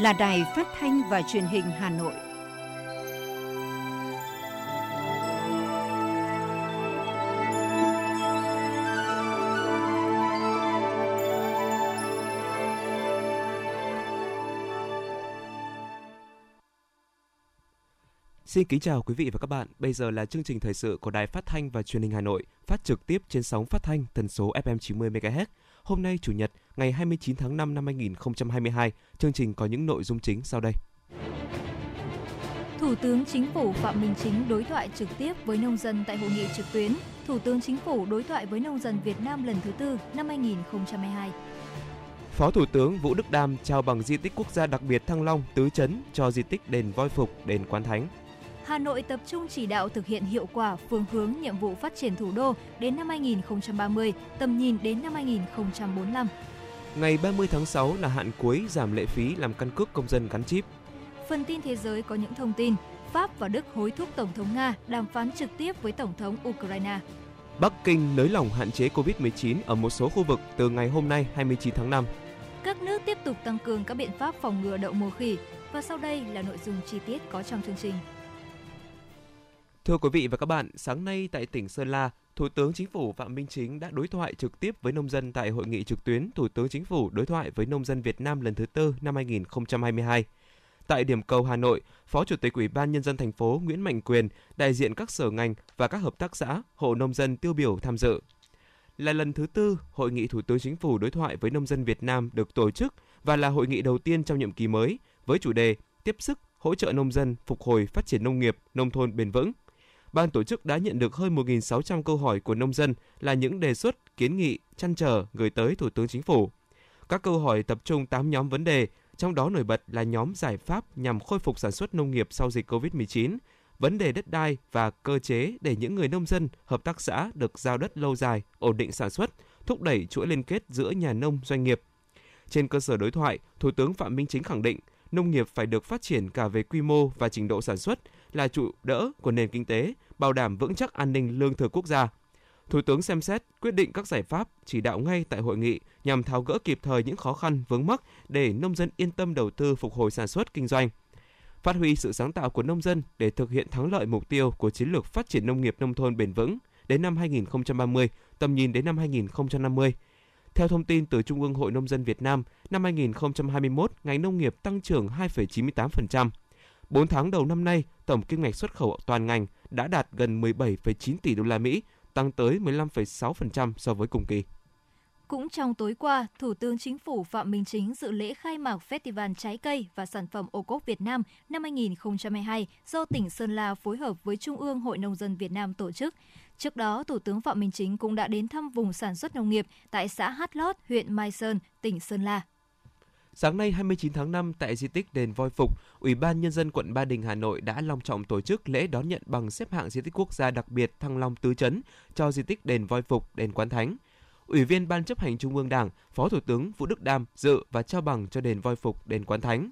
là Đài Phát thanh và Truyền hình Hà Nội. Xin kính chào quý vị và các bạn. Bây giờ là chương trình thời sự của Đài Phát thanh và Truyền hình Hà Nội, phát trực tiếp trên sóng phát thanh tần số FM 90 MHz. Hôm nay chủ nhật, ngày 29 tháng 5 năm 2022, chương trình có những nội dung chính sau đây. Thủ tướng Chính phủ Phạm Minh Chính đối thoại trực tiếp với nông dân tại hội nghị trực tuyến Thủ tướng Chính phủ đối thoại với nông dân Việt Nam lần thứ tư năm 2022. Phó Thủ tướng Vũ Đức Đam trao bằng di tích quốc gia đặc biệt Thăng Long tứ chấn cho di tích đền Voi Phục, đền Quán Thánh. Hà Nội tập trung chỉ đạo thực hiện hiệu quả phương hướng nhiệm vụ phát triển thủ đô đến năm 2030, tầm nhìn đến năm 2045. Ngày 30 tháng 6 là hạn cuối giảm lệ phí làm căn cước công dân gắn chip. Phần tin thế giới có những thông tin Pháp và Đức hối thúc Tổng thống Nga đàm phán trực tiếp với Tổng thống Ukraine. Bắc Kinh nới lỏng hạn chế COVID-19 ở một số khu vực từ ngày hôm nay 29 tháng 5. Các nước tiếp tục tăng cường các biện pháp phòng ngừa đậu mùa khỉ và sau đây là nội dung chi tiết có trong chương trình. Thưa quý vị và các bạn, sáng nay tại tỉnh Sơn La, Thủ tướng Chính phủ Phạm Minh Chính đã đối thoại trực tiếp với nông dân tại hội nghị trực tuyến Thủ tướng Chính phủ đối thoại với nông dân Việt Nam lần thứ tư năm 2022. Tại điểm cầu Hà Nội, Phó Chủ tịch Ủy ban Nhân dân thành phố Nguyễn Mạnh Quyền, đại diện các sở ngành và các hợp tác xã, hộ nông dân tiêu biểu tham dự. Là lần thứ tư, Hội nghị Thủ tướng Chính phủ đối thoại với nông dân Việt Nam được tổ chức và là hội nghị đầu tiên trong nhiệm kỳ mới với chủ đề tiếp sức hỗ trợ nông dân phục hồi phát triển nông nghiệp, nông thôn bền vững – ban tổ chức đã nhận được hơn 1.600 câu hỏi của nông dân là những đề xuất, kiến nghị, chăn trở gửi tới Thủ tướng Chính phủ. Các câu hỏi tập trung 8 nhóm vấn đề, trong đó nổi bật là nhóm giải pháp nhằm khôi phục sản xuất nông nghiệp sau dịch COVID-19, vấn đề đất đai và cơ chế để những người nông dân, hợp tác xã được giao đất lâu dài, ổn định sản xuất, thúc đẩy chuỗi liên kết giữa nhà nông doanh nghiệp. Trên cơ sở đối thoại, Thủ tướng Phạm Minh Chính khẳng định nông nghiệp phải được phát triển cả về quy mô và trình độ sản xuất, là trụ đỡ của nền kinh tế, bảo đảm vững chắc an ninh lương thực quốc gia. Thủ tướng xem xét quyết định các giải pháp chỉ đạo ngay tại hội nghị nhằm tháo gỡ kịp thời những khó khăn vướng mắc để nông dân yên tâm đầu tư phục hồi sản xuất kinh doanh. Phát huy sự sáng tạo của nông dân để thực hiện thắng lợi mục tiêu của chiến lược phát triển nông nghiệp nông thôn bền vững đến năm 2030, tầm nhìn đến năm 2050. Theo thông tin từ Trung ương Hội Nông dân Việt Nam, năm 2021, ngành nông nghiệp tăng trưởng 2,98%. 4 tháng đầu năm nay, tổng kim ngạch xuất khẩu toàn ngành đã đạt gần 17,9 tỷ đô la Mỹ, tăng tới 15,6% so với cùng kỳ. Cũng trong tối qua, Thủ tướng Chính phủ Phạm Minh Chính dự lễ khai mạc Festival Trái cây và Sản phẩm ô cốp Việt Nam năm 2022 do tỉnh Sơn La phối hợp với Trung ương Hội Nông dân Việt Nam tổ chức. Trước đó, Thủ tướng Phạm Minh Chính cũng đã đến thăm vùng sản xuất nông nghiệp tại xã Hát Lót, huyện Mai Sơn, tỉnh Sơn La. Sáng nay 29 tháng 5 tại di tích đền Voi Phục, Ủy ban Nhân dân quận Ba Đình Hà Nội đã long trọng tổ chức lễ đón nhận bằng xếp hạng di tích quốc gia đặc biệt Thăng Long Tứ Chấn cho di tích đền Voi Phục, đền Quán Thánh. Ủy viên Ban chấp hành Trung ương Đảng, Phó Thủ tướng Vũ Đức Đam dự và trao bằng cho đền Voi Phục, đền Quán Thánh.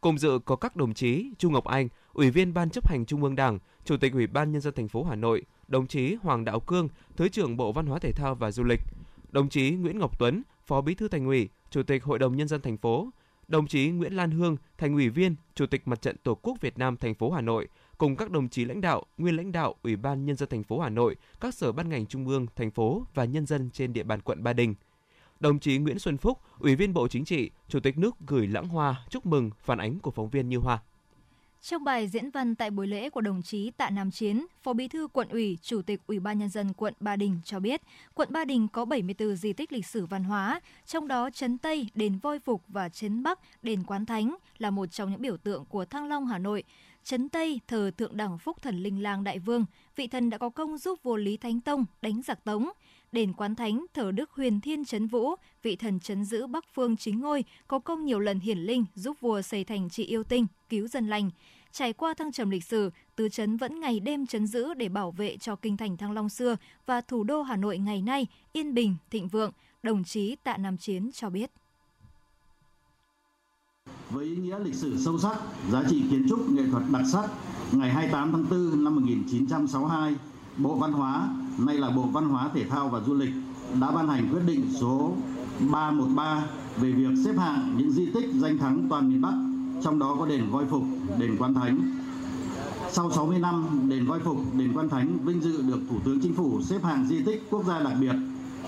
Cùng dự có các đồng chí Trung Ngọc Anh, Ủy viên Ban chấp hành Trung ương Đảng, Chủ tịch Ủy ban Nhân dân thành phố Hà Nội, đồng chí Hoàng Đạo Cương, Thứ trưởng Bộ Văn hóa Thể thao và Du lịch, đồng chí Nguyễn Ngọc Tuấn, Phó Bí thư Thành ủy, Chủ tịch Hội đồng Nhân dân thành phố, đồng chí Nguyễn Lan Hương, thành ủy viên, Chủ tịch Mặt trận Tổ quốc Việt Nam thành phố Hà Nội, cùng các đồng chí lãnh đạo, nguyên lãnh đạo Ủy ban Nhân dân thành phố Hà Nội, các sở ban ngành trung ương, thành phố và nhân dân trên địa bàn quận Ba Đình. Đồng chí Nguyễn Xuân Phúc, Ủy viên Bộ Chính trị, Chủ tịch nước gửi lãng hoa chúc mừng phản ánh của phóng viên Như Hoa. Trong bài diễn văn tại buổi lễ của đồng chí Tạ Nam Chiến, Phó Bí thư quận ủy, Chủ tịch Ủy ban nhân dân quận Ba Đình cho biết, quận Ba Đình có 74 di tích lịch sử văn hóa, trong đó Trấn Tây, đền Voi Phục và Trấn Bắc, đền Quán Thánh là một trong những biểu tượng của Thăng Long Hà Nội. Trấn Tây thờ thượng đẳng phúc thần linh lang đại vương, vị thần đã có công giúp vua Lý Thánh Tông đánh giặc Tống. Đền Quán Thánh thờ Đức Huyền Thiên Trấn Vũ, vị thần trấn giữ Bắc Phương chính ngôi, có công nhiều lần hiển linh giúp vua xây thành trị yêu tinh, cứu dân lành. Trải qua thăng trầm lịch sử, tứ trấn vẫn ngày đêm trấn giữ để bảo vệ cho kinh thành Thăng Long xưa và thủ đô Hà Nội ngày nay yên bình, thịnh vượng, đồng chí Tạ Nam Chiến cho biết. Với ý nghĩa lịch sử sâu sắc, giá trị kiến trúc nghệ thuật đặc sắc, ngày 28 tháng 4 năm 1962, Bộ Văn hóa, nay là Bộ Văn hóa Thể thao và Du lịch, đã ban hành quyết định số 313 về việc xếp hạng những di tích danh thắng toàn miền Bắc trong đó có đền Voi Phục, đền Quan Thánh. Sau 60 năm, đền Voi Phục, đền Quan Thánh vinh dự được Thủ tướng Chính phủ xếp hạng di tích quốc gia đặc biệt.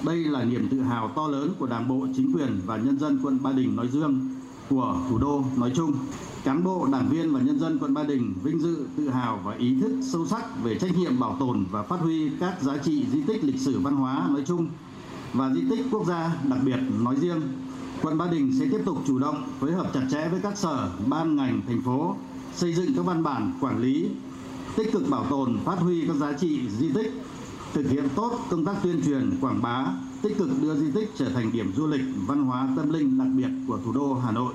Đây là niềm tự hào to lớn của Đảng bộ, chính quyền và nhân dân quận Ba Đình nói riêng, của thủ đô nói chung. Cán bộ, đảng viên và nhân dân quận Ba Đình vinh dự, tự hào và ý thức sâu sắc về trách nhiệm bảo tồn và phát huy các giá trị di tích lịch sử văn hóa nói chung và di tích quốc gia đặc biệt nói riêng. Quận Ba Đình sẽ tiếp tục chủ động phối hợp chặt chẽ với các sở, ban ngành, thành phố xây dựng các văn bản quản lý, tích cực bảo tồn, phát huy các giá trị di tích, thực hiện tốt công tác tuyên truyền, quảng bá, tích cực đưa di tích trở thành điểm du lịch văn hóa tâm linh đặc biệt của thủ đô Hà Nội.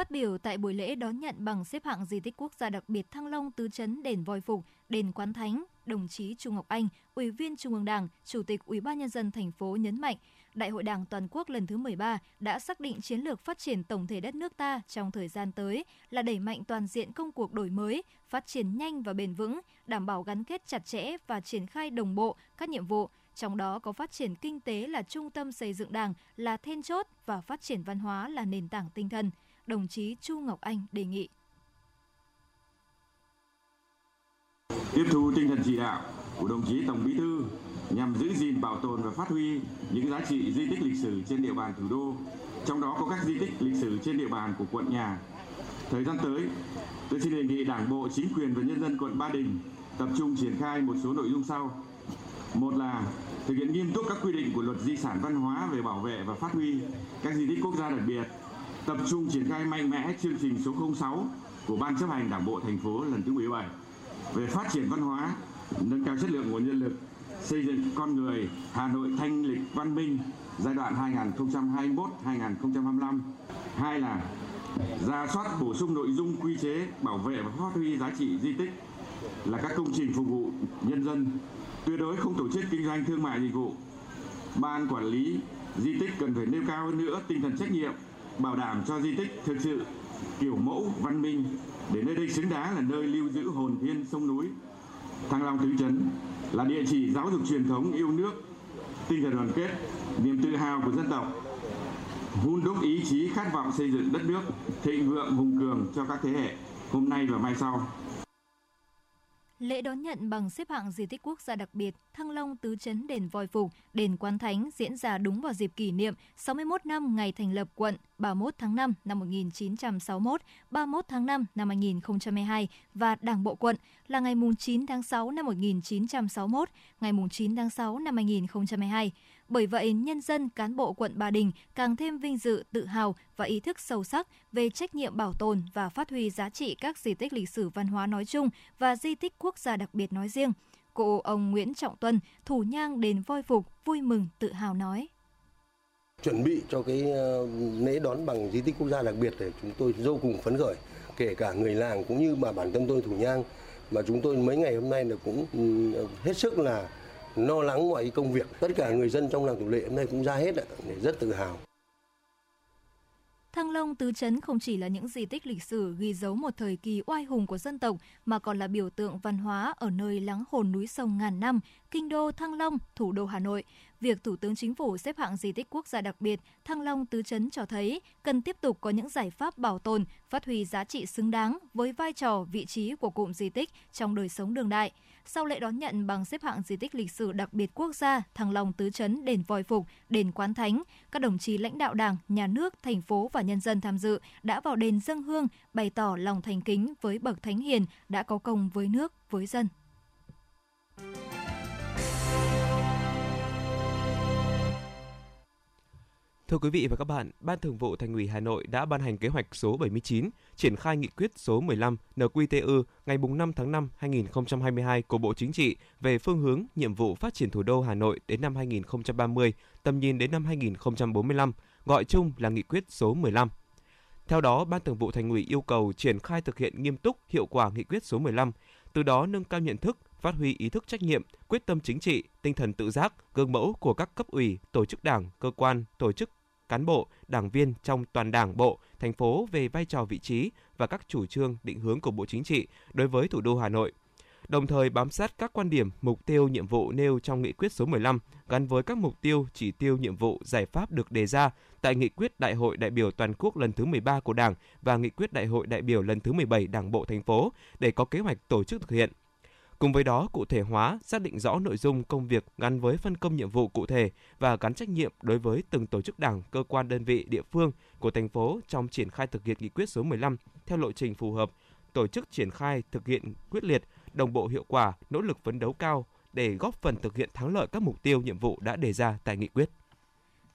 Phát biểu tại buổi lễ đón nhận bằng xếp hạng di tích quốc gia đặc biệt Thăng Long tứ trấn đền Voi Phục, đền Quán Thánh, đồng chí Trung Ngọc Anh, Ủy viên Trung ương Đảng, Chủ tịch Ủy ban nhân dân thành phố nhấn mạnh, Đại hội Đảng toàn quốc lần thứ 13 đã xác định chiến lược phát triển tổng thể đất nước ta trong thời gian tới là đẩy mạnh toàn diện công cuộc đổi mới, phát triển nhanh và bền vững, đảm bảo gắn kết chặt chẽ và triển khai đồng bộ các nhiệm vụ, trong đó có phát triển kinh tế là trung tâm xây dựng Đảng, là then chốt và phát triển văn hóa là nền tảng tinh thần. Đồng chí Chu Ngọc Anh đề nghị. Tiếp thu tinh thần chỉ đạo của đồng chí Tổng Bí thư nhằm giữ gìn bảo tồn và phát huy những giá trị di tích lịch sử trên địa bàn thủ đô, trong đó có các di tích lịch sử trên địa bàn của quận nhà. Thời gian tới, tôi xin đề nghị Đảng bộ, chính quyền và nhân dân quận Ba Đình tập trung triển khai một số nội dung sau. Một là thực hiện nghiêm túc các quy định của luật di sản văn hóa về bảo vệ và phát huy các di tích quốc gia đặc biệt, tập trung triển khai mạnh mẽ chương trình số 06 của Ban chấp hành Đảng bộ thành phố lần thứ 17 về phát triển văn hóa, nâng cao chất lượng nguồn nhân lực, xây dựng con người Hà Nội thanh lịch văn minh giai đoạn 2021-2025. Hai là ra soát bổ sung nội dung quy chế bảo vệ và phát huy giá trị di tích là các công trình phục vụ nhân dân, tuyệt đối không tổ chức kinh doanh thương mại dịch vụ. Ban quản lý di tích cần phải nêu cao hơn nữa tinh thần trách nhiệm, bảo đảm cho di tích thực sự kiểu mẫu văn minh để nơi đây xứng đáng là nơi lưu giữ hồn thiên sông núi. Thăng Long Tứ Trấn là địa chỉ giáo dục truyền thống yêu nước, tinh thần đoàn kết, niềm tự hào của dân tộc, hun đúc ý chí khát vọng xây dựng đất nước thịnh vượng hùng cường cho các thế hệ hôm nay và mai sau. Lễ đón nhận bằng xếp hạng di tích quốc gia đặc biệt Thăng Long Tứ Trấn Đền Voi Phục, Đền Quan Thánh diễn ra đúng vào dịp kỷ niệm 61 năm ngày thành lập quận 31 tháng 5 năm 1961, 31 tháng 5 năm 2022 và Đảng bộ quận là ngày 9 tháng 6 năm 1961, ngày 9 tháng 6 năm 2022. Bởi vậy, nhân dân, cán bộ quận Ba Đình càng thêm vinh dự, tự hào và ý thức sâu sắc về trách nhiệm bảo tồn và phát huy giá trị các di tích lịch sử văn hóa nói chung và di tích quốc gia đặc biệt nói riêng. Cụ ông Nguyễn Trọng Tuân, thủ nhang đền voi phục, vui mừng, tự hào nói chuẩn bị cho cái ờ, lễ đón bằng di tích quốc gia đặc biệt để chúng tôi vô cùng phấn khởi kể cả người làng cũng như mà bản thân tôi thủ nhang mà chúng tôi mấy ngày hôm nay là cũng ừ, hết sức là lo lắng mọi công việc tất cả người dân trong làng thủ lệ hôm nay cũng ra hết ạ để rất tự hào Thăng Long Tứ Trấn không chỉ là những di tích lịch sử ghi dấu một thời kỳ oai hùng của dân tộc, mà còn là biểu tượng văn hóa ở nơi lắng hồn núi sông ngàn năm, kinh đô Thăng Long, thủ đô Hà Nội. Việc Thủ tướng Chính phủ xếp hạng di tích quốc gia đặc biệt Thăng Long Tứ Trấn cho thấy cần tiếp tục có những giải pháp bảo tồn, phát huy giá trị xứng đáng với vai trò, vị trí của cụm di tích trong đời sống đường đại. Sau lễ đón nhận bằng xếp hạng di tích lịch sử đặc biệt quốc gia Thăng Long Tứ Trấn, đền Voi Phục, đền Quán Thánh, các đồng chí lãnh đạo Đảng, Nhà nước, thành phố và nhân dân tham dự đã vào đền dâng hương, bày tỏ lòng thành kính với bậc thánh hiền đã có công với nước, với dân. Thưa quý vị và các bạn, Ban Thường vụ Thành ủy Hà Nội đã ban hành kế hoạch số 79 triển khai nghị quyết số 15 NQTU ngày 5 tháng 5 2022 của Bộ Chính trị về phương hướng nhiệm vụ phát triển thủ đô Hà Nội đến năm 2030, tầm nhìn đến năm 2045, gọi chung là nghị quyết số 15. Theo đó, Ban Thường vụ Thành ủy yêu cầu triển khai thực hiện nghiêm túc, hiệu quả nghị quyết số 15, từ đó nâng cao nhận thức, phát huy ý thức trách nhiệm, quyết tâm chính trị, tinh thần tự giác, gương mẫu của các cấp ủy, tổ chức đảng, cơ quan, tổ chức cán bộ, đảng viên trong toàn đảng bộ, thành phố về vai trò vị trí và các chủ trương định hướng của Bộ Chính trị đối với thủ đô Hà Nội. đồng thời bám sát các quan điểm, mục tiêu, nhiệm vụ nêu trong nghị quyết số 15 gắn với các mục tiêu, chỉ tiêu, nhiệm vụ, giải pháp được đề ra tại nghị quyết Đại hội đại biểu toàn quốc lần thứ 13 của Đảng và nghị quyết Đại hội đại biểu lần thứ 17 Đảng bộ thành phố để có kế hoạch tổ chức thực hiện. Cùng với đó, cụ thể hóa, xác định rõ nội dung công việc gắn với phân công nhiệm vụ cụ thể và gắn trách nhiệm đối với từng tổ chức đảng, cơ quan đơn vị địa phương của thành phố trong triển khai thực hiện nghị quyết số 15 theo lộ trình phù hợp, tổ chức triển khai thực hiện quyết liệt, đồng bộ hiệu quả, nỗ lực phấn đấu cao để góp phần thực hiện thắng lợi các mục tiêu nhiệm vụ đã đề ra tại nghị quyết.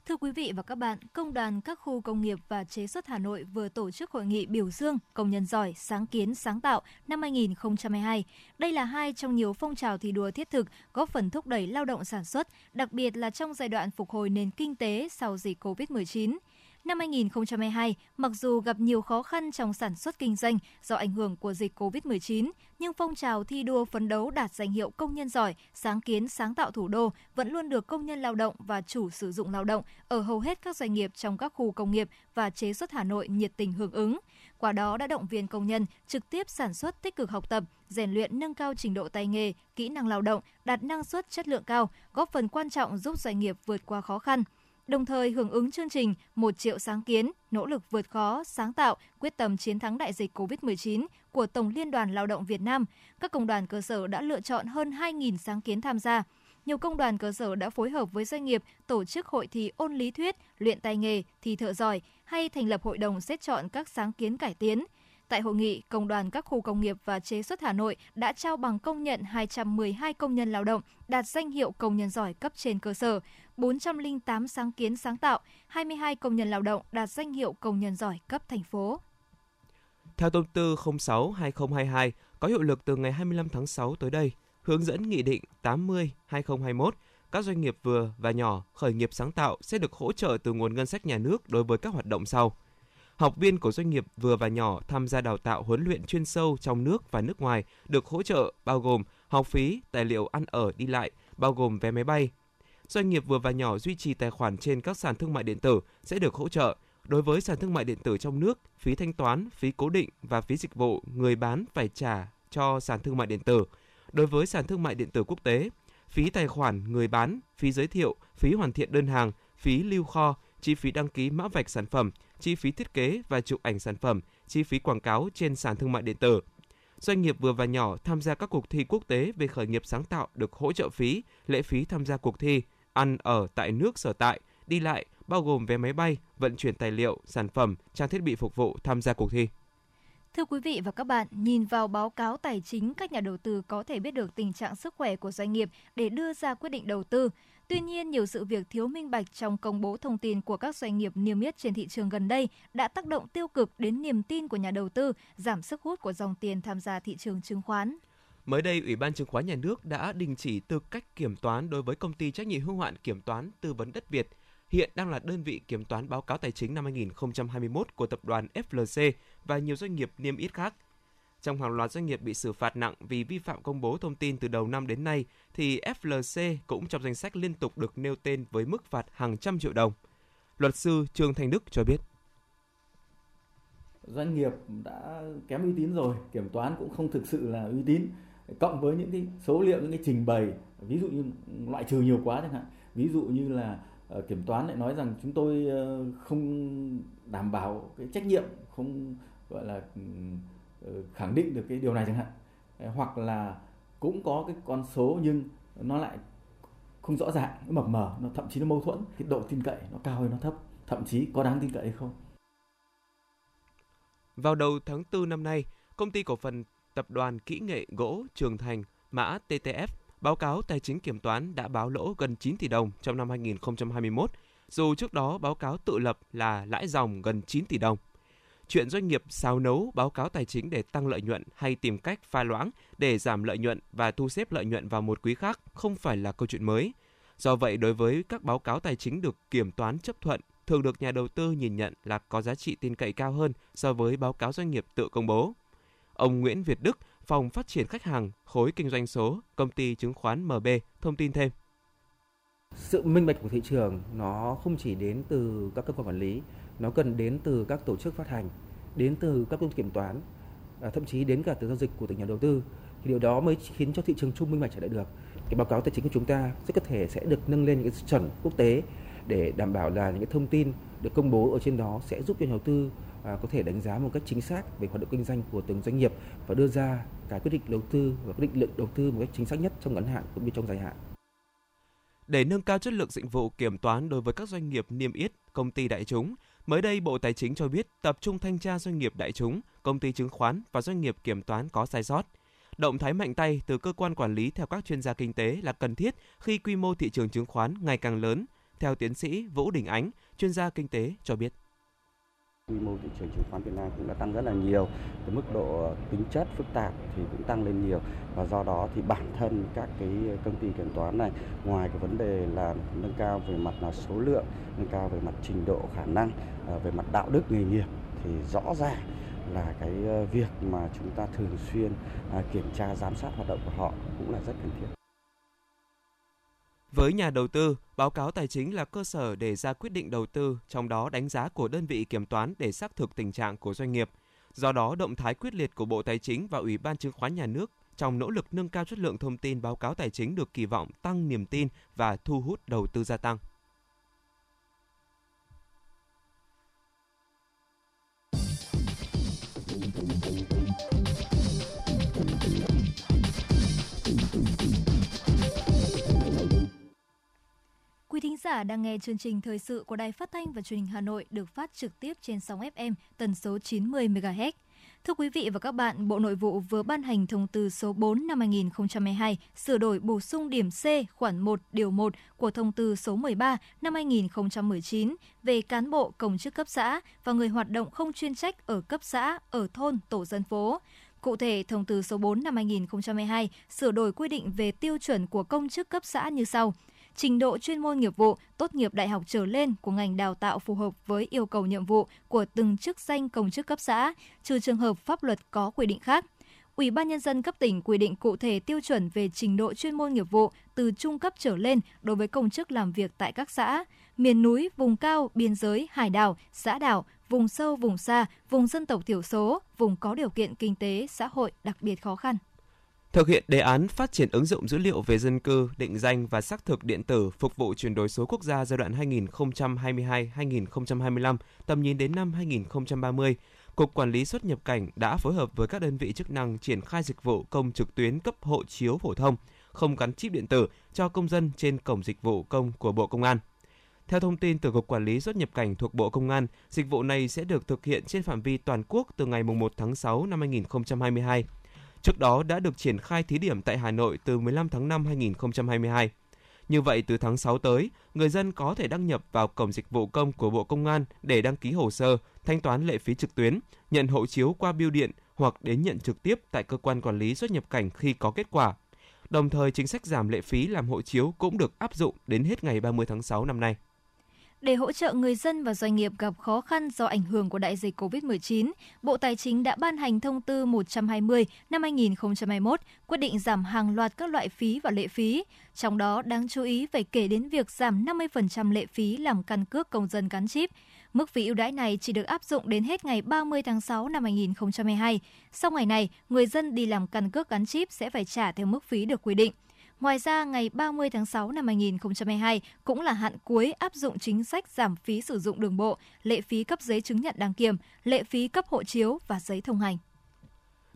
Thưa quý vị và các bạn, Công đoàn các khu công nghiệp và chế xuất Hà Nội vừa tổ chức hội nghị biểu dương công nhân giỏi, sáng kiến, sáng tạo năm 2022. Đây là hai trong nhiều phong trào thi đua thiết thực góp phần thúc đẩy lao động sản xuất, đặc biệt là trong giai đoạn phục hồi nền kinh tế sau dịch COVID-19. Năm 2022, mặc dù gặp nhiều khó khăn trong sản xuất kinh doanh do ảnh hưởng của dịch COVID-19, nhưng phong trào thi đua phấn đấu đạt danh hiệu công nhân giỏi, sáng kiến sáng tạo thủ đô vẫn luôn được công nhân lao động và chủ sử dụng lao động ở hầu hết các doanh nghiệp trong các khu công nghiệp và chế xuất Hà Nội nhiệt tình hưởng ứng. Qua đó đã động viên công nhân trực tiếp sản xuất tích cực học tập, rèn luyện nâng cao trình độ tay nghề, kỹ năng lao động, đạt năng suất chất lượng cao, góp phần quan trọng giúp doanh nghiệp vượt qua khó khăn đồng thời hưởng ứng chương trình một triệu sáng kiến, nỗ lực vượt khó, sáng tạo, quyết tâm chiến thắng đại dịch COVID-19 của Tổng Liên đoàn Lao động Việt Nam. Các công đoàn cơ sở đã lựa chọn hơn 2.000 sáng kiến tham gia. Nhiều công đoàn cơ sở đã phối hợp với doanh nghiệp tổ chức hội thi ôn lý thuyết, luyện tay nghề, thi thợ giỏi hay thành lập hội đồng xét chọn các sáng kiến cải tiến. Tại hội nghị, Công đoàn các khu công nghiệp và chế xuất Hà Nội đã trao bằng công nhận 212 công nhân lao động đạt danh hiệu công nhân giỏi cấp trên cơ sở, 408 sáng kiến sáng tạo, 22 công nhân lao động đạt danh hiệu công nhân giỏi cấp thành phố. Theo thông tư 06/2022 có hiệu lực từ ngày 25 tháng 6 tới đây, hướng dẫn Nghị định 80/2021, các doanh nghiệp vừa và nhỏ khởi nghiệp sáng tạo sẽ được hỗ trợ từ nguồn ngân sách nhà nước đối với các hoạt động sau. Học viên của doanh nghiệp vừa và nhỏ tham gia đào tạo huấn luyện chuyên sâu trong nước và nước ngoài được hỗ trợ bao gồm học phí, tài liệu ăn ở đi lại, bao gồm vé máy bay, doanh nghiệp vừa và nhỏ duy trì tài khoản trên các sàn thương mại điện tử sẽ được hỗ trợ. Đối với sàn thương mại điện tử trong nước, phí thanh toán, phí cố định và phí dịch vụ người bán phải trả cho sàn thương mại điện tử. Đối với sàn thương mại điện tử quốc tế, phí tài khoản người bán, phí giới thiệu, phí hoàn thiện đơn hàng, phí lưu kho, chi phí đăng ký mã vạch sản phẩm, chi phí thiết kế và chụp ảnh sản phẩm, chi phí quảng cáo trên sàn thương mại điện tử. Doanh nghiệp vừa và nhỏ tham gia các cuộc thi quốc tế về khởi nghiệp sáng tạo được hỗ trợ phí, lệ phí tham gia cuộc thi, ăn ở tại nước sở tại, đi lại, bao gồm vé máy bay, vận chuyển tài liệu, sản phẩm, trang thiết bị phục vụ tham gia cuộc thi. Thưa quý vị và các bạn, nhìn vào báo cáo tài chính, các nhà đầu tư có thể biết được tình trạng sức khỏe của doanh nghiệp để đưa ra quyết định đầu tư. Tuy nhiên, nhiều sự việc thiếu minh bạch trong công bố thông tin của các doanh nghiệp niêm yết trên thị trường gần đây đã tác động tiêu cực đến niềm tin của nhà đầu tư, giảm sức hút của dòng tiền tham gia thị trường chứng khoán. Mới đây, Ủy ban Chứng khoán Nhà nước đã đình chỉ tư cách kiểm toán đối với công ty trách nhiệm hữu hạn kiểm toán tư vấn đất Việt, hiện đang là đơn vị kiểm toán báo cáo tài chính năm 2021 của tập đoàn FLC và nhiều doanh nghiệp niêm yết khác. Trong hàng loạt doanh nghiệp bị xử phạt nặng vì vi phạm công bố thông tin từ đầu năm đến nay, thì FLC cũng trong danh sách liên tục được nêu tên với mức phạt hàng trăm triệu đồng. Luật sư Trương Thành Đức cho biết. Doanh nghiệp đã kém uy tín rồi, kiểm toán cũng không thực sự là uy tín cộng với những cái số liệu những cái trình bày ví dụ như loại trừ nhiều quá chẳng hạn ví dụ như là ờ, kiểm toán lại nói rằng chúng tôi ờ, không đảm bảo cái trách nhiệm không gọi là Ờ, khẳng định được cái điều này chẳng hạn ờ, hoặc là cũng có cái con số nhưng nó lại không rõ ràng nó mập mờ nó thậm chí nó mâu thuẫn cái độ tin cậy nó cao hay nó thấp thậm chí có đáng tin cậy hay không vào đầu tháng 4 năm nay, công ty cổ phần Tập đoàn Kỹ nghệ gỗ Trường Thành, mã TTF, báo cáo tài chính kiểm toán đã báo lỗ gần 9 tỷ đồng trong năm 2021, dù trước đó báo cáo tự lập là lãi dòng gần 9 tỷ đồng. Chuyện doanh nghiệp xào nấu báo cáo tài chính để tăng lợi nhuận hay tìm cách pha loãng để giảm lợi nhuận và thu xếp lợi nhuận vào một quý khác không phải là câu chuyện mới. Do vậy, đối với các báo cáo tài chính được kiểm toán chấp thuận, thường được nhà đầu tư nhìn nhận là có giá trị tin cậy cao hơn so với báo cáo doanh nghiệp tự công bố. Ông Nguyễn Việt Đức, Phòng Phát triển Khách hàng, Khối Kinh doanh số, Công ty Chứng khoán MB, thông tin thêm. Sự minh bạch của thị trường nó không chỉ đến từ các cơ quan quản lý, nó cần đến từ các tổ chức phát hành, đến từ các công ty kiểm toán, à, thậm chí đến cả từ giao dịch của từng nhà đầu tư. thì điều đó mới khiến cho thị trường chung minh bạch trở lại được cái báo cáo tài chính của chúng ta rất có thể sẽ được nâng lên những cái chuẩn quốc tế để đảm bảo là những cái thông tin được công bố ở trên đó sẽ giúp cho nhà đầu tư à, có thể đánh giá một cách chính xác về hoạt động kinh doanh của từng doanh nghiệp và đưa ra cái quyết định đầu tư và quyết định lượng đầu tư một cách chính xác nhất trong ngắn hạn cũng như trong dài hạn. Để nâng cao chất lượng dịch vụ kiểm toán đối với các doanh nghiệp niêm yết, công ty đại chúng, mới đây Bộ Tài chính cho biết tập trung thanh tra doanh nghiệp đại chúng, công ty chứng khoán và doanh nghiệp kiểm toán có sai sót. Động thái mạnh tay từ cơ quan quản lý theo các chuyên gia kinh tế là cần thiết khi quy mô thị trường chứng khoán ngày càng lớn, theo tiến sĩ Vũ Đình Ánh, chuyên gia kinh tế cho biết quy mô thị trường chứng khoán Việt Nam cũng đã tăng rất là nhiều, cái mức độ tính chất phức tạp thì cũng tăng lên nhiều và do đó thì bản thân các cái công ty kiểm toán này ngoài cái vấn đề là nâng cao về mặt là số lượng, nâng cao về mặt trình độ khả năng, à, về mặt đạo đức nghề nghiệp thì rõ ràng là cái ờ, việc mà chúng ta thường xuyên à, kiểm tra giám sát hoạt động của họ cũng là rất cần thiết. Với nhà đầu tư, báo cáo tài chính là cơ sở để ra quyết định đầu tư, trong đó đánh giá của đơn vị kiểm toán để xác thực tình trạng của doanh nghiệp. Do đó, động thái quyết liệt của Bộ Tài chính và Ủy ban Chứng khoán Nhà nước trong nỗ lực nâng cao chất lượng thông tin báo cáo tài chính được kỳ vọng tăng niềm tin và thu hút đầu tư gia tăng. Quý thính giả đang nghe chương trình thời sự của Đài Phát thanh và Truyền hình Hà Nội được phát trực tiếp trên sóng FM tần số 90 MHz. Thưa quý vị và các bạn, Bộ Nội vụ vừa ban hành thông tư số 4 năm 2022 sửa đổi bổ sung điểm C khoản 1 điều 1 của thông tư số 13 năm 2019 về cán bộ công chức cấp xã và người hoạt động không chuyên trách ở cấp xã, ở thôn, tổ dân phố. Cụ thể, thông tư số 4 năm 2022 sửa đổi quy định về tiêu chuẩn của công chức cấp xã như sau – trình độ chuyên môn nghiệp vụ, tốt nghiệp đại học trở lên của ngành đào tạo phù hợp với yêu cầu nhiệm vụ của từng chức danh công chức cấp xã, trừ trường hợp pháp luật có quy định khác. Ủy ban nhân dân cấp tỉnh quy định cụ thể tiêu chuẩn về trình độ chuyên môn nghiệp vụ từ trung cấp trở lên đối với công chức làm việc tại các xã, miền núi, vùng cao, biên giới, hải đảo, xã đảo, vùng sâu, vùng xa, vùng dân tộc thiểu số, vùng có điều kiện kinh tế, xã hội đặc biệt khó khăn. Thực hiện đề án phát triển ứng dụng dữ liệu về dân cư, định danh và xác thực điện tử phục vụ chuyển đổi số quốc gia giai đoạn 2022-2025, tầm nhìn đến năm 2030, Cục Quản lý xuất nhập cảnh đã phối hợp với các đơn vị chức năng triển khai dịch vụ công trực tuyến cấp hộ chiếu phổ thông, không gắn chip điện tử cho công dân trên cổng dịch vụ công của Bộ Công an. Theo thông tin từ Cục Quản lý xuất nhập cảnh thuộc Bộ Công an, dịch vụ này sẽ được thực hiện trên phạm vi toàn quốc từ ngày 1 tháng 6 năm 2022 Trước đó đã được triển khai thí điểm tại Hà Nội từ 15 tháng 5 2022. Như vậy, từ tháng 6 tới, người dân có thể đăng nhập vào cổng dịch vụ công của Bộ Công an để đăng ký hồ sơ, thanh toán lệ phí trực tuyến, nhận hộ chiếu qua bưu điện hoặc đến nhận trực tiếp tại cơ quan quản lý xuất nhập cảnh khi có kết quả. Đồng thời, chính sách giảm lệ phí làm hộ chiếu cũng được áp dụng đến hết ngày 30 tháng 6 năm nay. Để hỗ trợ người dân và doanh nghiệp gặp khó khăn do ảnh hưởng của đại dịch COVID-19, Bộ Tài chính đã ban hành thông tư 120 năm 2021 quyết định giảm hàng loạt các loại phí và lệ phí. Trong đó đáng chú ý phải kể đến việc giảm 50% lệ phí làm căn cước công dân gắn chip. Mức phí ưu đãi này chỉ được áp dụng đến hết ngày 30 tháng 6 năm 2022. Sau ngày này, người dân đi làm căn cước gắn chip sẽ phải trả theo mức phí được quy định. Ngoài ra, ngày 30 tháng 6 năm 2022 cũng là hạn cuối áp dụng chính sách giảm phí sử dụng đường bộ, lệ phí cấp giấy chứng nhận đăng kiểm, lệ phí cấp hộ chiếu và giấy thông hành.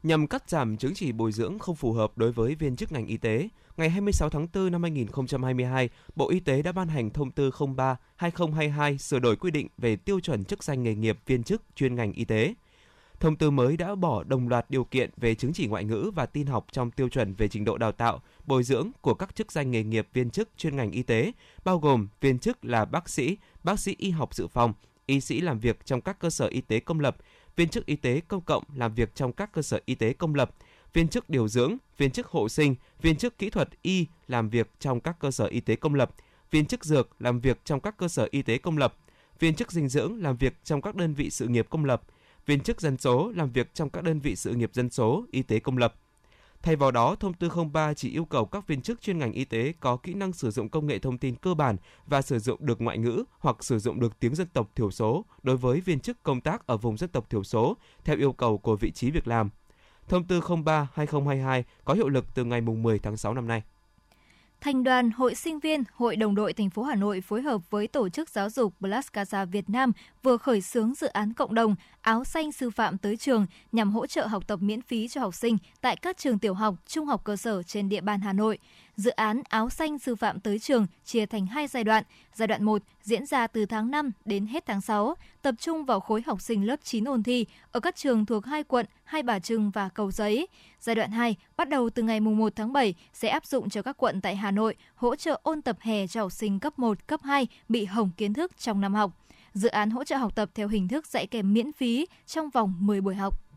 Nhằm cắt giảm chứng chỉ bồi dưỡng không phù hợp đối với viên chức ngành y tế, ngày 26 tháng 4 năm 2022, Bộ Y tế đã ban hành thông tư 03/2022 sửa đổi quy định về tiêu chuẩn chức danh nghề nghiệp viên chức chuyên ngành y tế. Thông tư mới đã bỏ đồng loạt điều kiện về chứng chỉ ngoại ngữ và tin học trong tiêu chuẩn về trình độ đào tạo, bồi dưỡng của các chức danh nghề nghiệp viên chức chuyên ngành y tế, bao gồm viên chức là bác sĩ, bác sĩ y học dự phòng, y sĩ làm việc trong các cơ sở y tế công lập, viên chức y tế công cộng làm việc trong các cơ sở y tế công lập, viên chức điều dưỡng, viên chức hộ sinh, viên chức kỹ thuật y làm việc trong các cơ sở y tế công lập, viên chức dược làm việc trong các cơ sở y tế công lập, viên chức dinh dưỡng làm việc trong các đơn vị sự nghiệp công lập, viên chức dân số làm việc trong các đơn vị sự nghiệp dân số, y tế công lập. Thay vào đó, thông tư 03 chỉ yêu cầu các viên chức chuyên ngành y tế có kỹ năng sử dụng công nghệ thông tin cơ bản và sử dụng được ngoại ngữ hoặc sử dụng được tiếng dân tộc thiểu số đối với viên chức công tác ở vùng dân tộc thiểu số theo yêu cầu của vị trí việc làm. Thông tư 03/2022 có hiệu lực từ ngày 10 tháng 6 năm nay. Thành đoàn, Hội sinh viên, Hội đồng đội thành phố Hà Nội phối hợp với Tổ chức Giáo dục Blaskasa Việt Nam vừa khởi xướng dự án cộng đồng áo xanh sư phạm tới trường nhằm hỗ trợ học tập miễn phí cho học sinh tại các trường tiểu học, trung học cơ sở trên địa bàn Hà Nội. Dự án áo xanh sư phạm tới trường chia thành hai giai đoạn. Giai đoạn 1 diễn ra từ tháng 5 đến hết tháng 6, tập trung vào khối học sinh lớp 9 ôn thi ở các trường thuộc hai quận Hai Bà Trưng và Cầu Giấy. Giai đoạn 2 bắt đầu từ ngày 1 tháng 7 sẽ áp dụng cho các quận tại Hà Nội hỗ trợ ôn tập hè cho học sinh cấp 1, cấp 2 bị hỏng kiến thức trong năm học. Dự án hỗ trợ học tập theo hình thức dạy kèm miễn phí trong vòng 10 buổi học.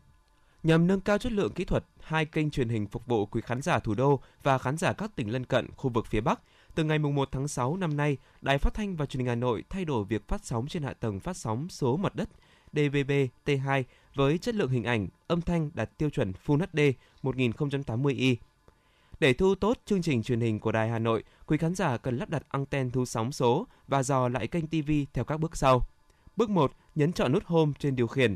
Nhằm nâng cao chất lượng kỹ thuật, hai kênh truyền hình phục vụ quý khán giả thủ đô và khán giả các tỉnh lân cận khu vực phía Bắc từ ngày 1 tháng 6 năm nay, Đài Phát thanh và Truyền hình Hà Nội thay đổi việc phát sóng trên hạ tầng phát sóng số mặt đất DVB T2 với chất lượng hình ảnh, âm thanh đạt tiêu chuẩn Full HD 1080i. Để thu tốt chương trình truyền hình của Đài Hà Nội, quý khán giả cần lắp đặt anten thu sóng số và dò lại kênh TV theo các bước sau. Bước 1, nhấn chọn nút Home trên điều khiển.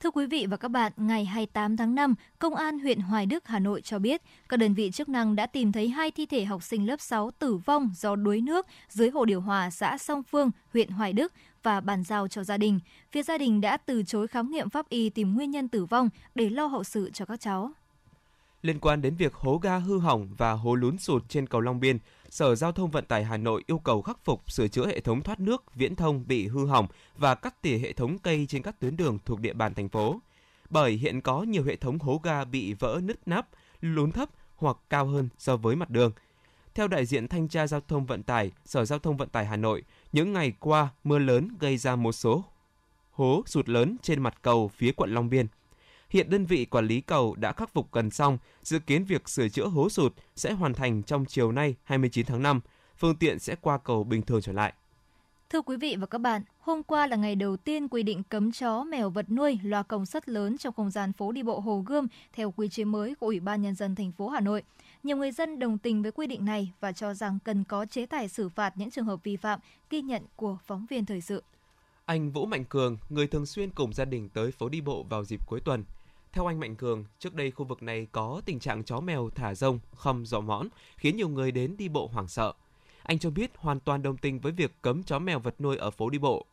Thưa quý vị và các bạn, ngày 28 tháng 5, Công an huyện Hoài Đức, Hà Nội cho biết các đơn vị chức năng đã tìm thấy hai thi thể học sinh lớp 6 tử vong do đuối nước dưới hồ điều hòa xã Song Phương, huyện Hoài Đức và bàn giao cho gia đình. Phía gia đình đã từ chối khám nghiệm pháp y tìm nguyên nhân tử vong để lo hậu sự cho các cháu. Liên quan đến việc hố ga hư hỏng và hố lún sụt trên cầu Long Biên, Sở Giao thông Vận tải Hà Nội yêu cầu khắc phục sửa chữa hệ thống thoát nước, viễn thông bị hư hỏng và cắt tỉa hệ thống cây trên các tuyến đường thuộc địa bàn thành phố. Bởi hiện có nhiều hệ thống hố ga bị vỡ nứt nắp, lún thấp hoặc cao hơn so với mặt đường. Theo đại diện Thanh tra Giao thông Vận tải, Sở Giao thông Vận tải Hà Nội, những ngày qua mưa lớn gây ra một số hố sụt lớn trên mặt cầu phía quận Long Biên. Hiện đơn vị quản lý cầu đã khắc phục gần xong, dự kiến việc sửa chữa hố sụt sẽ hoàn thành trong chiều nay 29 tháng 5. Phương tiện sẽ qua cầu bình thường trở lại. Thưa quý vị và các bạn, hôm qua là ngày đầu tiên quy định cấm chó, mèo vật nuôi loa công suất lớn trong không gian phố đi bộ Hồ Gươm theo quy chế mới của Ủy ban nhân dân thành phố Hà Nội. Nhiều người dân đồng tình với quy định này và cho rằng cần có chế tài xử phạt những trường hợp vi phạm, ghi nhận của phóng viên thời sự. Anh Vũ Mạnh Cường, người thường xuyên cùng gia đình tới phố đi bộ vào dịp cuối tuần. Theo anh Mạnh Cường, trước đây khu vực này có tình trạng chó mèo thả rông, không dọ mõn, khiến nhiều người đến đi bộ hoảng sợ. Anh cho biết hoàn toàn đồng tình với việc cấm chó mèo vật nuôi ở phố đi bộ.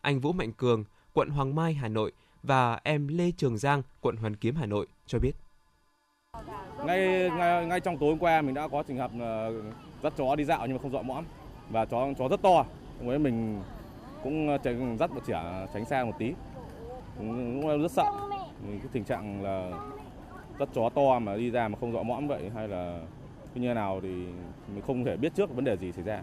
Anh Vũ Mạnh Cường, quận Hoàng Mai, Hà Nội và em Lê Trường Giang, quận Hoàn Kiếm, Hà Nội cho biết. Ngay, ngay ngay trong tối hôm qua mình đã có trường hợp ờ, dắt chó đi dạo nhưng mà không dọ mõm và chó chó rất to. Với mình cũng ờ, tránh, dắt một trẻ tránh xa một tí. Cũng rất sợ. Cái tình trạng là dắt chó to mà đi ra mà không dọ mõm vậy hay là như nào thì mình không thể biết trước vấn đề gì xảy ra.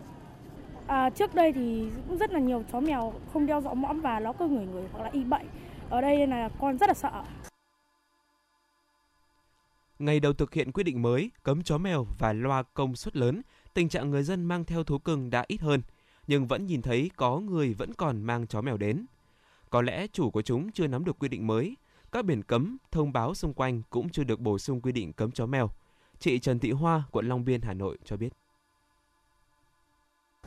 À, trước đây thì cũng rất là nhiều chó mèo không đeo dọ mõm và nó cứ người người hoặc là y bệnh. Ở đây là con rất là sợ. Ngày đầu thực hiện quyết định mới cấm chó mèo và loa công suất lớn, tình trạng người dân mang theo thú cưng đã ít hơn, nhưng vẫn nhìn thấy có người vẫn còn mang chó mèo đến. Có lẽ chủ của chúng chưa nắm được quy định mới, các biển cấm, thông báo xung quanh cũng chưa được bổ sung quy định cấm chó mèo. Chị Trần Thị Hoa, quận Long Biên, Hà Nội cho biết.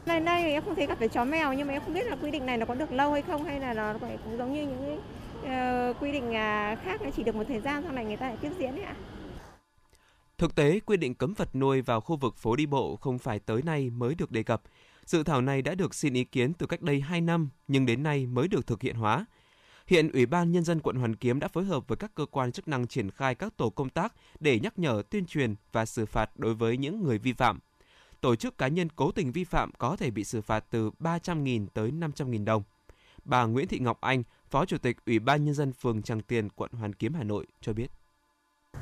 Lần đây em không thấy gặp phải chó mèo nhưng mà em không biết là quy định này nó có được lâu hay không hay là nó cũng giống như những uh, quy định uh, khác chỉ được một thời gian sau này người ta lại tiếp diễn ấy ạ. Thực tế, quy định cấm vật nuôi vào khu vực phố đi bộ không phải tới nay mới được đề cập. Dự thảo này đã được xin ý kiến từ cách đây 2 năm nhưng đến nay mới được thực hiện hóa. Hiện Ủy ban Nhân dân quận Hoàn Kiếm đã phối hợp với các cơ quan chức năng triển khai các tổ công tác để nhắc nhở, tuyên truyền và xử phạt đối với những người vi phạm. Tổ chức cá nhân cố tình vi phạm có thể bị xử phạt từ 300.000 tới 500.000 đồng. Bà Nguyễn Thị Ngọc Anh, Phó Chủ tịch Ủy ban Nhân dân phường Tràng Tiền, quận Hoàn Kiếm, Hà Nội cho biết.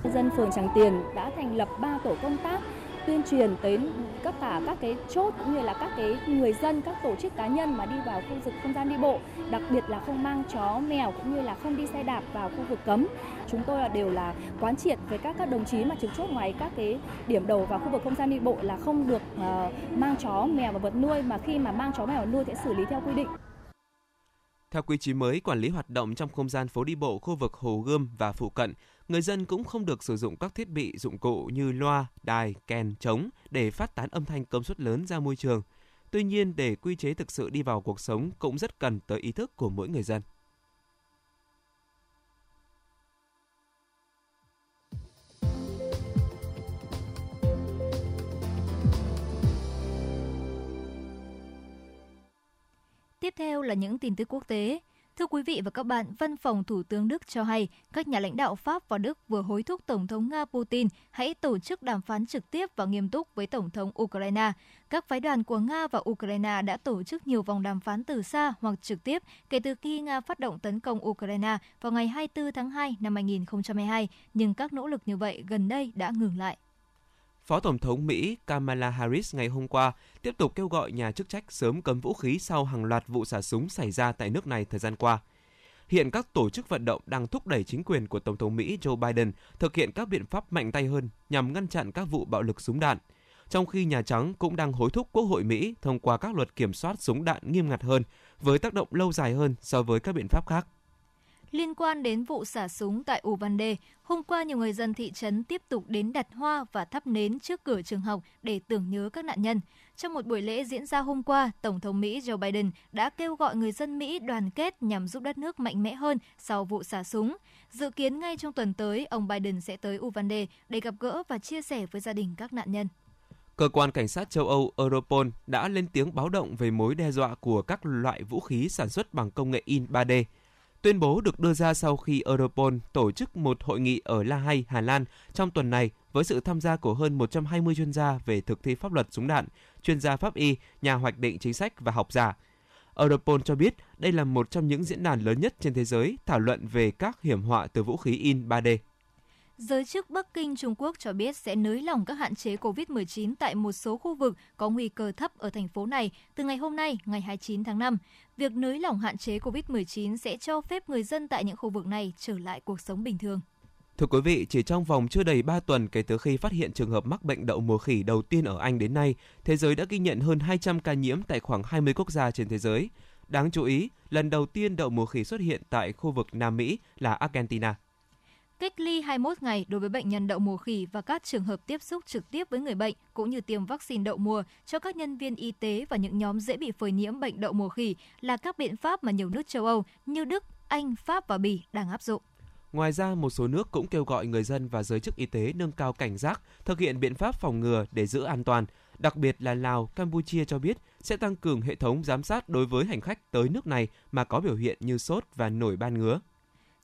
Nhân dân phường Tràng Tiền đã thành lập 3 tổ công tác tuyên truyền tới tất cả các cái chốt cũng như là các cái người dân, các tổ chức cá nhân mà đi vào khu vực không gian đi bộ, đặc biệt là không mang chó mèo cũng như là không đi xe đạp vào khu vực cấm. Chúng tôi là đều là quán triệt với các các đồng chí mà trực chốt ngoài các cái điểm đầu vào khu vực không gian đi bộ là không được uh, mang chó mèo và vật nuôi mà khi mà mang chó mèo nuôi sẽ xử lý theo quy định. Theo quy chế mới quản lý hoạt động trong không gian phố đi bộ khu vực Hồ Gươm và phụ cận, người dân cũng không được sử dụng các thiết bị dụng cụ như loa, đài, kèn, trống để phát tán âm thanh công suất lớn ra môi trường. Tuy nhiên, để quy chế thực sự đi vào cuộc sống cũng rất cần tới ý thức của mỗi người dân. Tiếp theo là những tin tức quốc tế. Thưa quý vị và các bạn, Văn phòng Thủ tướng Đức cho hay các nhà lãnh đạo Pháp và Đức vừa hối thúc Tổng thống Nga Putin hãy tổ chức đàm phán trực tiếp và nghiêm túc với Tổng thống Ukraine. Các phái đoàn của Nga và Ukraine đã tổ chức nhiều vòng đàm phán từ xa hoặc trực tiếp kể từ khi Nga phát động tấn công Ukraine vào ngày 24 tháng 2 năm 2022, nhưng các nỗ lực như vậy gần đây đã ngừng lại. Phó Tổng thống Mỹ Kamala Harris ngày hôm qua tiếp tục kêu gọi nhà chức trách sớm cấm vũ khí sau hàng loạt vụ xả súng xảy ra tại nước này thời gian qua. Hiện các tổ chức vận động đang thúc đẩy chính quyền của Tổng thống Mỹ Joe Biden thực hiện các biện pháp mạnh tay hơn nhằm ngăn chặn các vụ bạo lực súng đạn, trong khi Nhà Trắng cũng đang hối thúc Quốc hội Mỹ thông qua các luật kiểm soát súng đạn nghiêm ngặt hơn với tác động lâu dài hơn so với các biện pháp khác. Liên quan đến vụ xả súng tại Uvalde, hôm qua nhiều người dân thị trấn tiếp tục đến đặt hoa và thắp nến trước cửa trường học để tưởng nhớ các nạn nhân. Trong một buổi lễ diễn ra hôm qua, Tổng thống Mỹ Joe Biden đã kêu gọi người dân Mỹ đoàn kết nhằm giúp đất nước mạnh mẽ hơn sau vụ xả súng. Dự kiến ngay trong tuần tới, ông Biden sẽ tới Uvalde để gặp gỡ và chia sẻ với gia đình các nạn nhân. Cơ quan cảnh sát châu Âu Europol đã lên tiếng báo động về mối đe dọa của các loại vũ khí sản xuất bằng công nghệ in 3D. Tuyên bố được đưa ra sau khi Europol tổ chức một hội nghị ở La Hay, Hà Lan trong tuần này với sự tham gia của hơn 120 chuyên gia về thực thi pháp luật súng đạn, chuyên gia pháp y, nhà hoạch định chính sách và học giả. Europol cho biết đây là một trong những diễn đàn lớn nhất trên thế giới thảo luận về các hiểm họa từ vũ khí in 3D. Giới chức Bắc Kinh Trung Quốc cho biết sẽ nới lỏng các hạn chế COVID-19 tại một số khu vực có nguy cơ thấp ở thành phố này từ ngày hôm nay, ngày 29 tháng 5. Việc nới lỏng hạn chế COVID-19 sẽ cho phép người dân tại những khu vực này trở lại cuộc sống bình thường. Thưa quý vị, chỉ trong vòng chưa đầy 3 tuần kể từ khi phát hiện trường hợp mắc bệnh đậu mùa khỉ đầu tiên ở Anh đến nay, thế giới đã ghi nhận hơn 200 ca nhiễm tại khoảng 20 quốc gia trên thế giới. Đáng chú ý, lần đầu tiên đậu mùa khỉ xuất hiện tại khu vực Nam Mỹ là Argentina cách ly 21 ngày đối với bệnh nhân đậu mùa khỉ và các trường hợp tiếp xúc trực tiếp với người bệnh cũng như tiêm vaccine đậu mùa cho các nhân viên y tế và những nhóm dễ bị phơi nhiễm bệnh đậu mùa khỉ là các biện pháp mà nhiều nước châu Âu như Đức, Anh, Pháp và Bỉ đang áp dụng. Ngoài ra, một số nước cũng kêu gọi người dân và giới chức y tế nâng cao cảnh giác, thực hiện biện pháp phòng ngừa để giữ an toàn. Đặc biệt là Lào, Campuchia cho biết sẽ tăng cường hệ thống giám sát đối với hành khách tới nước này mà có biểu hiện như sốt và nổi ban ngứa.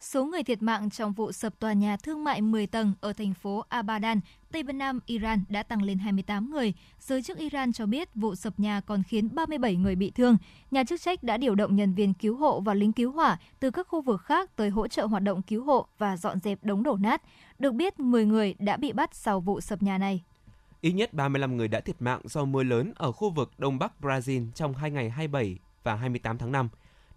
Số người thiệt mạng trong vụ sập tòa nhà thương mại 10 tầng ở thành phố Abadan, Tây bắc Nam, Iran đã tăng lên 28 người. Giới chức Iran cho biết vụ sập nhà còn khiến 37 người bị thương. Nhà chức trách đã điều động nhân viên cứu hộ và lính cứu hỏa từ các khu vực khác tới hỗ trợ hoạt động cứu hộ và dọn dẹp đống đổ nát. Được biết, 10 người đã bị bắt sau vụ sập nhà này. Ít nhất 35 người đã thiệt mạng do mưa lớn ở khu vực Đông Bắc Brazil trong hai ngày 27 và 28 tháng 5.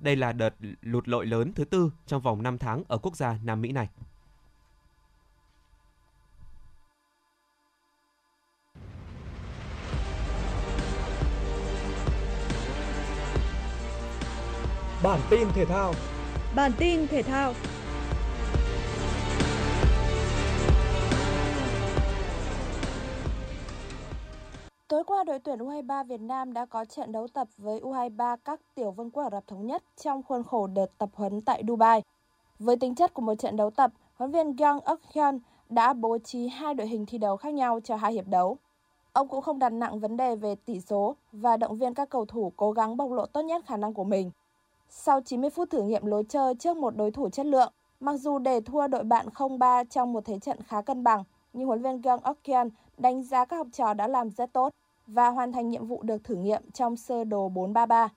Đây là đợt lụt lội lớn thứ tư trong vòng 5 tháng ở quốc gia Nam Mỹ này. Bản tin thể thao Bản tin thể thao Đội tuyển U23 Việt Nam đã có trận đấu tập với U23 các tiểu vương quốc Ả Rập Thống Nhất trong khuôn khổ đợt tập huấn tại Dubai. Với tính chất của một trận đấu tập, huấn viên Young Uk Hyun đã bố trí hai đội hình thi đấu khác nhau cho hai hiệp đấu. Ông cũng không đặt nặng vấn đề về tỷ số và động viên các cầu thủ cố gắng bộc lộ tốt nhất khả năng của mình. Sau 90 phút thử nghiệm lối chơi trước một đối thủ chất lượng, mặc dù để thua đội bạn 0-3 trong một thế trận khá cân bằng, nhưng huấn viên Young Uk Hyun đánh giá các học trò đã làm rất tốt và hoàn thành nhiệm vụ được thử nghiệm trong sơ đồ 433.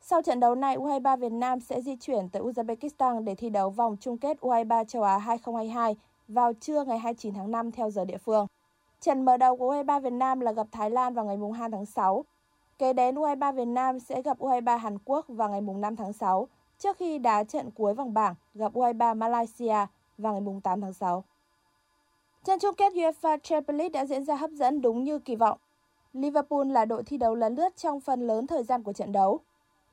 Sau trận đấu này, U23 Việt Nam sẽ di chuyển tới Uzbekistan để thi đấu vòng chung kết U23 châu Á 2022 vào trưa ngày 29 tháng 5 theo giờ địa phương. Trận mở đầu của U23 Việt Nam là gặp Thái Lan vào ngày 2 tháng 6. Kế đến U23 Việt Nam sẽ gặp U23 Hàn Quốc vào ngày 5 tháng 6, trước khi đá trận cuối vòng bảng gặp U23 Malaysia vào ngày 8 tháng 6. Trận chung kết UEFA Champions League đã diễn ra hấp dẫn đúng như kỳ vọng. Liverpool là đội thi đấu lấn lướt trong phần lớn thời gian của trận đấu.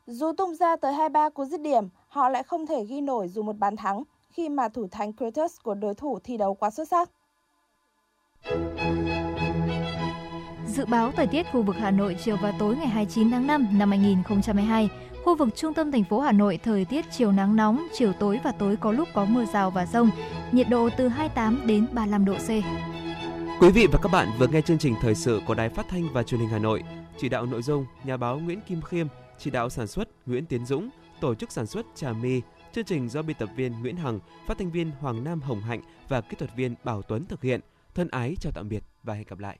Dù tung ra tới 23 cú dứt điểm, họ lại không thể ghi nổi dù một bàn thắng khi mà thủ thành Kratos của đối thủ thi đấu quá xuất sắc. Dự báo thời tiết khu vực Hà Nội chiều và tối ngày 29 tháng 5 năm 2022. Khu vực trung tâm thành phố Hà Nội thời tiết chiều nắng nóng, chiều tối và tối có lúc có mưa rào và rông, nhiệt độ từ 28 đến 35 độ C. Quý vị và các bạn vừa nghe chương trình thời sự của Đài Phát thanh và Truyền hình Hà Nội. Chỉ đạo nội dung nhà báo Nguyễn Kim Khiêm, chỉ đạo sản xuất Nguyễn Tiến Dũng, tổ chức sản xuất Trà My. Chương trình do biên tập viên Nguyễn Hằng, phát thanh viên Hoàng Nam Hồng Hạnh và kỹ thuật viên Bảo Tuấn thực hiện. Thân ái chào tạm biệt và hẹn gặp lại.